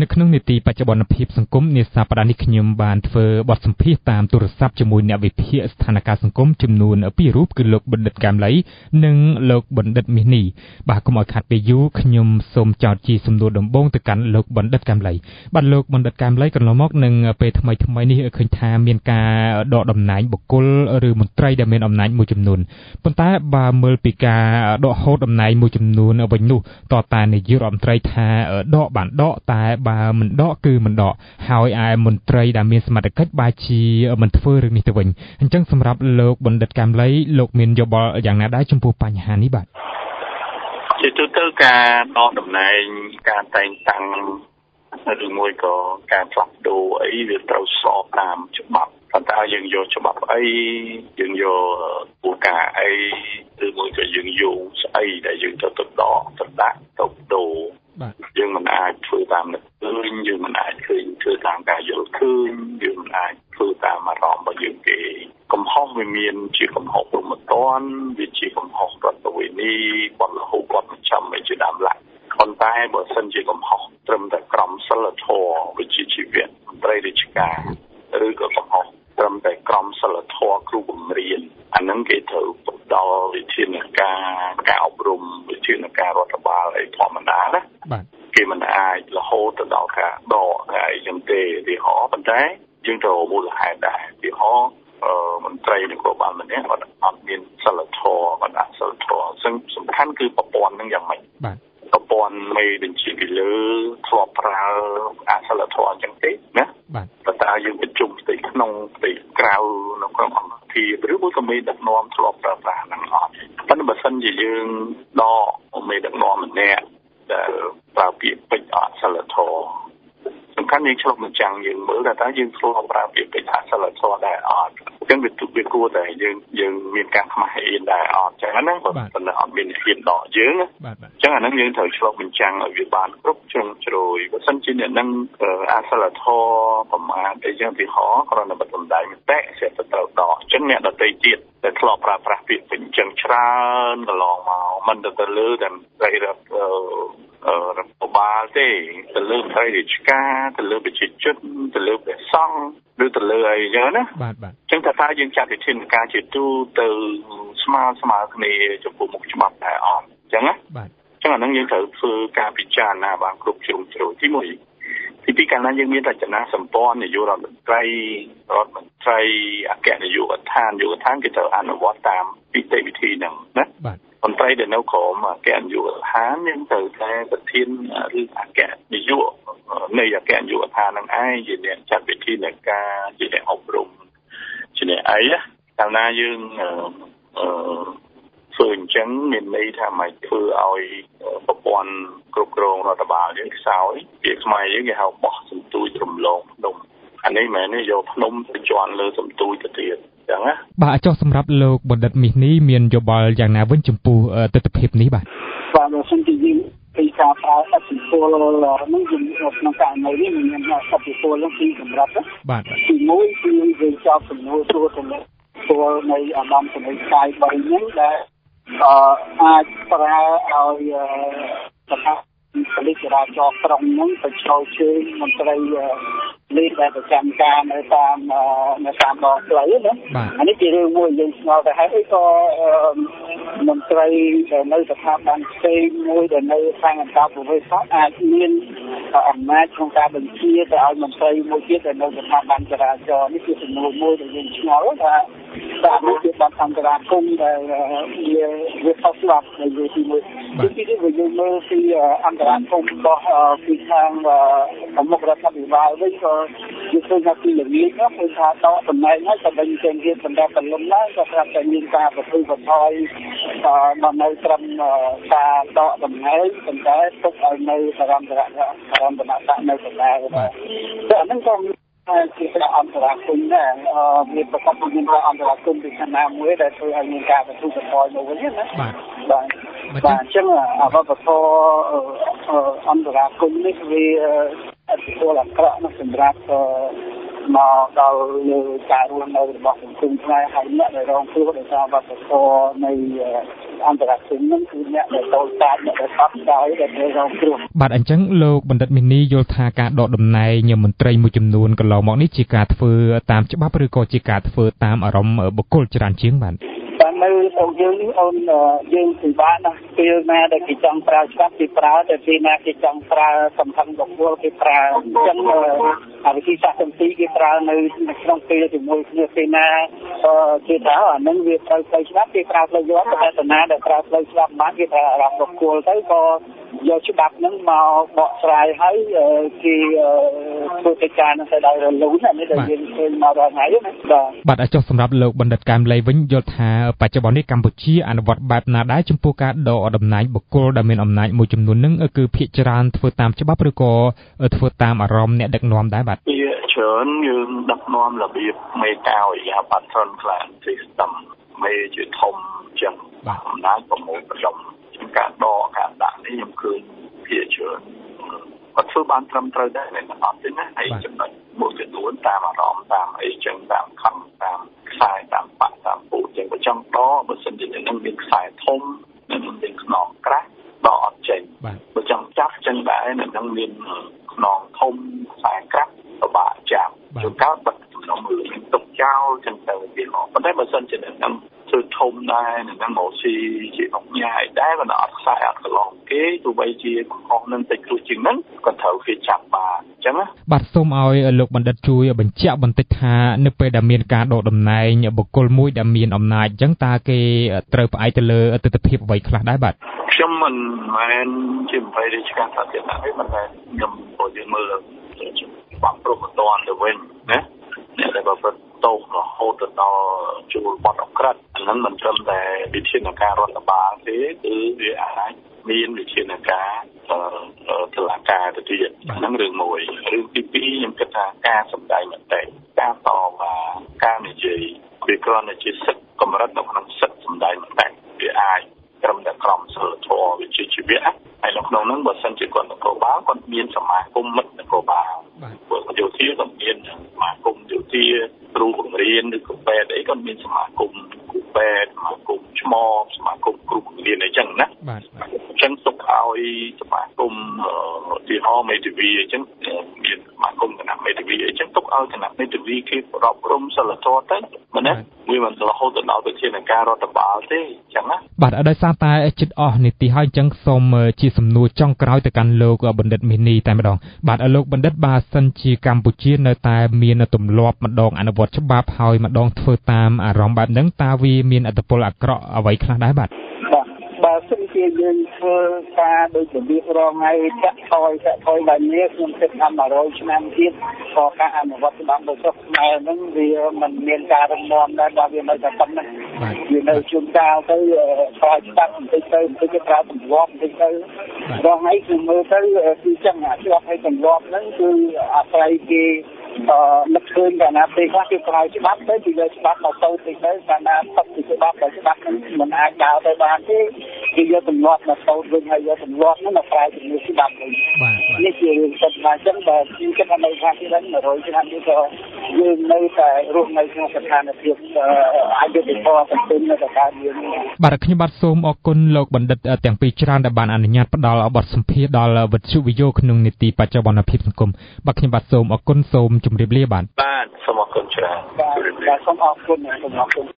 នៅក្នុងនីតិបច្ចុប្បន្នភាពសង្គមនាសប្តាហ៍នេះខ្ញុំបានធ្វើបទសម្ភាសន៍តាមទូរស័ព្ទជាមួយអ្នកវិភាគស្ថានភាពសង្គមចំនួនពីររូបគឺលោកបណ្ឌិតកែមលី និងលោកបណ្ឌិតមាសនេះបាទកុំឲ្យខាត់ពេលយូរខ្ញុំសូមចោទជាសំណួរដំបូងទៅកាន់លោកបណ្ឌិតកែមលីបាទលោកបណ្ឌិតកែមលីកន្លងមកនឹងពេលថ្មីថ្មីនេះឃើញថាមានការដកតំណែងបុគ្គលឬមន្ត្រីដែលមានអំណាចមួយចំនួនប៉ុន្តែបើមើលពីការដកហូតតំណែងមួយចំនួនវិញនោះតតែនាយករដ្ឋមន្ត្រីថាដកបានដកតែបើមិនដកគឺមិនដកហើយឯមន្ត្រីដែលមានសមត្ថកិច្ចបែរជាមិនធ្វើរឿងនេះទៅវិញអញ្ចឹងសម្រាប់លោកបណ្ឌិតកាមលីលោកមានយោបល់យ៉ាងណាដែរចំពោះបញ្ហានេះបាទជាទូទៅការដកតំណែងការតែងតាំងឬមួយក៏ការផ្លាស់ប្ដូរអីវាត្រូវស្របតាមច្បាប់ប៉ុន្តែយើងយកច្បាប់អីយើងយកគោលការណ៍អីឬមួយក៏យើងយកស្អីដែលយើងទៅទៅដកទៅដាក់ទៅដូរយើងមិនអាចធ្វើតាមនឹកឃើ ញយើងមិនអាចឃើញធ្វើតាមការយល់ឃើញយើងមិនអាចធ្វើតាមអារម្មណ៍របស់យើងទេកំហុសវាមានជាកំហុសព្រមត្តនវាជាកំហុសរដ្ឋវិនីគាត់រហូតគាត់មិនចាំមិនជាដើមឡាក់ប៉ុន្តែបើសិនជាកំហុសត្រឹមតែក្រមសីលធម៌វិជ្ជាជីវៈមន្ត្រីរាជការឬក៏កំហុសត្រឹមតែក្រមសីលធម៌គ្រូបង្រៀនអានឹងគេត្រូវផ្ដល់វិធានការការអប់រំវិធានការរដ្ឋបាលអីធម្មតាណាបាទ គេមិនអាចរហូតទៅដល់ការដកហើយអីចឹងទេឧទាហរណ៍ប៉ុន្តែយើងត្រូវមូលហេតុដែរឧទាហរណ៍អឺមន្ត្រីនគរបាលម្នាក់គាត់អត់មានសិលធម៌គាត់អត់សិលធម៌ซึ่งសំខាន់គឺប្រព័ន្ធនឹងយ៉ាងម៉េចបាទប្រព័ន្ធមេបញ្ជាពីលើធ្លាប់ប្រើអសិលធម៌អញ្ចឹងទេណាបាទប៉ុន្តែយើងប្រជុំផ្ទៃក្នុងផ្ទៃក្រៅនៅក្នុងអង្គភាពឬមួយក៏មេដឹកនាំធ្លាប់ប្រើប្រាស់ហ្នឹងអត់ប៉ុន្តែបើសិនជាយើងដកមេដឹកនាំម្នាក់ដែល ប្រើពាក្យពេចន៍អសិលធម៌សំខាន់យើងឆ្លុះបញ្ចាំងយើងមើលថាតើយើងធ្លាប់ប្រើពាក្យពេចន៍អសិលធម៌ដែរអត់អញ្ចឹងវាទុកវាគួរតែយើងយើងមានការខ្មាស់អៀនដែរអត់អញ្ចឹងណាបើប៉ុន្តែអត់មានហ៊ានដកយើងអញ្ចឹងអាហ្នឹងយើងត្រូវឆ្លុះបញ្ចាំងឲ្យវាបានគ្រប់ជ្រុងជ្រោយបើមិនជាអ្នកហ្នឹងអសិលធម៌ប្រមាថអីចឹងទីហោគ្រាន់តែបដិសម្ដែងមតិ sẽ ទៅត្រូវដកអញ្ចឹងអ្នកដទៃទៀតដែលធ្លាប់ប្រើប្រាស់ពាក្យពេចន៍អញ្ចឹងច្រើនកន្លងមកមិនទៅលើតែរដ្ឋ រដ្ឋបាលទេទៅលើមន្ត្រីរាជការទៅលើប្រជាជនទៅលើព្រះសង្ឃឬទៅលើអីចឹងណាបាទបាទអញ្ចឹងថាតើយើងចាត់វិធានការជាទូទៅស្មើស្មើគ្នាចំពោះមុខច្បាប់ដែរអត់អញ្ចឹងណាបាទអញ្ចឹងអានឹងយើងត្រូវធ្វើការពិចារណាបានគ្រប់ជ្រុងជ្រោយទី1ទីពីរកាលណាយើងមានរចនាសម្ព័ន្ធនយោបាយរដ្ឋមន្ត្រីរដ្ឋមន្ត្រីអគ្គនាយកដ្ឋាននាយកដ្ឋានគេត្រូវអនុវត្តតាមពីតិវិធីហ្នឹងណាបាទ មន្ត្រីដែលនៅក្រោមអគ្គនាយកដ្ឋានយើងត្រូវតែប្រធានឬអគ្គនាយកនៃអគ្គនាយកដ្ឋាននឹងឯងជាអ្នកចាត់វិធីនៃការជាអ្នកអប់រំជាអ្នកអីណាកាលណាយើងអឺធ្វើអញ្ចឹងមានន័យថាមិនធ្វើឲ្យប្រព័ន្ធគ្រប់គ្រងរដ្ឋបាលយើងខ្សោយវាខ្មែរយើងគេហៅបោះសន្ទូចរំលងភ្នំអានេះមែនទេយកភ្នំទៅជន់លើសន្ទូចទៅទៀត ចឹងណាបាទចុះសម្រាប់លោកបណ្ឌិតមាសនេះមានយោបល់យ៉ាងណាវិញចំពោះទស្សនវិជ្ជានេះបាទបាទបើសិនជាយើងពីការប្រើអតិពលនឹងយើងក្នុងករណីនេះមានអតិពលនឹងពីកម្រិតបាទទី1គឺយើងចោទសំណួរសួរទៅលើពលនៃអាដាមសម័យកាយ3ហ្នឹងដែលអាចប្រើឲ្យស្ថាបប៉ូលីសចរាចរណ៍ក្រុងហ្នឹងទៅចូលជើងមន្ត្រី លេខដែលប្រចាំការនៅតាមនៅតាមដងផ្លូវណាអានេះជារឿងមួយយើងស្គាល់ទៅហើយក៏មន្ត្រីដែលនៅស្ថាប័នផ្សេងមួយដែលនៅខាងអន្តរប្រវេសន៍អាចមានអំណាចក្នុងការបញ្ជាទៅឲ្យមន្ត្រីមួយទៀតដែលនៅស្ថាប័នចរាចរណ៍នេះជាសំណួរមួយដែលយើងឆ្ងល់ថា តាមនេះជាបាត់អន្តរាគមដែលវាវាខុសច្បាប់នៅទីមួយទីពីរគឺយើងមើលពីអន្តរាគមរបស់ពីខាងប្រមុខរដ្ឋាភិបាលវិញក៏យើងឃើញថាពីល្ងាចនោះគឺថាដកតំណែងហើយក៏ដឹងចេញទៀតសម្រាប់ពលំឡើងក៏ប្រាប់តែមានការប្រព្រឹត្តបន្ថយមកនៅត្រឹមការដកតំណែងប៉ុន្តែទុកឲ្យនៅសរំតរៈសរំតរៈនៅកណ្ដាលបាទតែអានឹងក៏ ជាការអន្តរាគមដែរអឺមានប្រកបមានការអន្តរាគមពីខាងណាមួយដែលធ្វើឲ្យមានការបន្ទុកបន្ថយមកវិញណាបាទបាទបាទអញ្ចឹងអបបធអន្តរាគមនេះវាអតិពលអាក្រក់ណាស់សម្រាប់មកដល់លើការរស់នៅរបស់សង្គមខ្មែរហើយអ្នកដែលរងគ្រោះដោយសារវប្បធម៌នៃ អន្តរជាតិនឹងគឺអ្នកដែលតូចតាចអ្នកដែលបត់ដោយដែលត្រូវរងគ្រោះបាទអញ្ចឹងលោកបណ្ឌិតមីនីយល់ថាការដកតំណែងមន្ត្រីមួយចំនួនកន្លងមកនេះជាការធ្វើតាមច្បាប់ឬក៏ជាការធ្វើតាមអារម្មណ៍បុគ្គលច្រើនជាងបាទ តាមនៅក្នុងយើងនេះអូនយើងពិបាកណាស់ពេលណាដែលគេចង់ប្រើច្បាប់គេប្រើតែពេលណាគេចង់ប្រើសំខាន់បុគ្គលគេប្រើអញ្ចឹងអាវិធីសាស្ត្រទាំងពីរគេប្រើនៅក្នុងពេលជាមួយគ្នាពេលណាគេថាអានឹងវាត្រូវផ្លូវច្បាប់គេប្រើផ្លូវយន្តតែតាណាដែលប្រើផ្លូវច្បាប់បានគេថាអារម្មណ៍បុគ្គលទៅក៏យកច្បាប់ហ្នឹងមកបកស្រាយហើយគេធ្វើកិច្ចការហ្នឹងទៅដោយរលូនអានេះដែលយើងឃើញមករាល់ថ្ងៃណាបាទបាទអាចចុះសម្រាប់លោកបណ្ឌិតកែមលីវិញយល់ថាបច្ចុប្បន្ននេះកម្ពុជាអនុវត្តបែបណាដែរចំពោះការដកតំណែងបុគ្គលដែលមានអំណាចមួយចំនួនហ្នឹងគឺភាគច្រើនធ្វើតាមច្បាប់ឬក៏ធ្វើតាមអារម្មណ៍អ្នកដឹកនាំដែរបាទភាគច្រើនយើងដឹកនាំរបៀបមេតាវិយាបត្រ Frontline System មេជាធំចឹងបាទអំណាចប្រមូលផ្ដុំការដកការដាក់នេះខ្ញុំឃើញភាគច្រើនគាត់ធ្វើបានត្រឹមត្រូវដែរមិនអត់ទេណាហើយចំណុចមួយចំនួនតាមអារម្មណ៍តាមអីចឹងតាមខំតាមខ្សែតាមបាក់តាមពូ ចឹងបើចង់ដកបើសិនជានឹងមានខ្សែធំនិងមានខ្នងក្រាស់ដកអត់ចេញបើចង់ចាប់ចឹងដែរនឹងមានខ្នងធំខ្សែក្រាស់ពិបាកចាប់ជួនកាលបាត់ចំណងមើលទុកចោលចឹងទៅវាអត់ប៉ុន្តែបើសិនជានឹង ធ្វើធំដែរនឹងមកស៊ីជាអង្គញាយដែរក៏អត់ខ្សែអត់កន្លងគេទោះបីជាកំហុសនឹងតិចគ្រូជាងហ្នឹងក៏ត្រូវគេចាប់បានអញ្ចឹងណាបាទសូមឲ្យលោកបណ្ឌិតជួយបញ្ជាក់បន្តិចថានៅពេលដែលមានការដកតំណែងបុគ្គលមួយដែលមានអំណាចអញ្ចឹងតើគេត្រូវផ្អែកទៅលើទស្សនវិជ្ជាអ្វីខ្លះដែរបាទខ្ញុំមិនមែនជាអ្វីរាជការសាធារណៈទេប៉ុន្តែខ្ញុំក៏យើងមើលបាក់ព្រមតនទៅវិញណាអ្នកដែលប្រព្រឹត្ត ទោសរហូតទៅដល់ជួលបទអក្រិតអាហ្នឹងមិនត្រឹមតែវិធានការរដ្ឋបាលទេគឺវាអាចមានវិធានការតុលាការទៅទៀតហ្នឹងរឿងមួយរឿងទី2ខ្ញុំគិតថាការសម្ដែងមតិការតវ៉ាការនិយាយវាគ្រាន់តែជាសិទ្ធិកម្រិតនៅក្នុងសិទ្ធិសម្ដែងមតិវាអាចត្រឹមតែក្រមសីលធម៌វិជ្ជាជីវៈហើយនៅក្នុងហ្នឹងបើសិនជាគាត់នគរបាលគាត់មានសមាគមមិត្តនគរបាល ពួកយោធាក៏មានសមាគមយោធាគ្រូបង្រៀនឬក៏ពេទ្យអីក៏មានសមាគមគ្រូពេទ្យសមាគមឆ្មបសមាគមគ្រូបង្រៀនអីចឹងណាបាទអញ្ចឹងទុកឲ្យសមាគមឧទាហរណ៍មេធាវីអញ្ចឹង មានសមាគមគណៈមេធាវីអញ្ចឹងទុកឲ្យគណៈមេធាវីគេប្រອບរំសិលធម៌ទៅមែនទេវាមិនរហូតដល់ទៅជាការរដ្ឋបាលទេអញ្ចឹងណាបាទដោយសារតែចិត្តអស់នីតិហើយអញ្ចឹងសូមជាសំណួរចុងក្រោយទៅកាន់លោកបណ្ឌិតមីនីតែម្ដងបាទលោកបណ្ឌិតបើសិនជាកម្ពុជានៅតែមានទម្លាប់ម្ដងអនុវត្តច្បាប់ហើយម្ដងធ្វើតាមអារម្មណ៍បែបហ្នឹងតើវាមានអត្តពលអាក្រក់អ្វីខ្លះដែរបាទបើសិន ជាយើងធ្វើការដូចរបៀបរងថ្ងៃចាក់ថយចាក់ថយបែបនេះខ្ញុំគិតថា100ឆ្នាំទៀតក៏ការអនុវត្តច្បាប់របស់ខ្មែរហ្នឹងវាមិនមានការរំលំដែរបើវានៅតែប៉ុណ្ណឹងវានៅជួនកាលទៅថយច្បាប់បន្តិចទៅបន្តិចទៅប្រើទម្លាប់បន្តិចទៅរងថ្ងៃគឺមើលទៅគឺចឹងអាច្បាប់ឲ្យទម្លាប់ហ្នឹងគឺអាស្រ័យគេនឹកឃើញកាលណាពេលខ្លះគេប្រើច្បាប់ទៅពីលើច្បាប់មកទៅទៅទៅកាលណាផុតពីច្បាប់ទៅច្បាប់ហ្នឹងមិនអាចដើរទៅបានទេ គេយកទម្លាប់មកទៅវិញហើយយកទម្លាប់ហ្នឹងមកប្រើជាមួយច្បាប់វិញនេះជារឿងសិទ្ធិមកចឹងបើខ្ញុំគិតថានៅខាងទីនេះ100ឆ្នាំនេះក៏យើងនៅតែរស់នៅក្នុងស្ថានភាពអយុត្តិធម៌ទៅពេញនៅតែកើតមានបាទខ្ញុំបាទសូមអរគុណលោកបណ្ឌិតទាំងពីរច្រើនដែលបានអនុញ្ញាតផ្ដល់បទសម្ភាសន៍ដល់វិទ្យុវិយោក្នុងនីតិបច្ចុប្បន្នភាពសង្គមបាទខ្ញុំបាទសូមអរគុណសូមជម្រាបលាបាទបាទសូមអរគុណច្រើនបាទសូមអរគុណសូមអរគុណ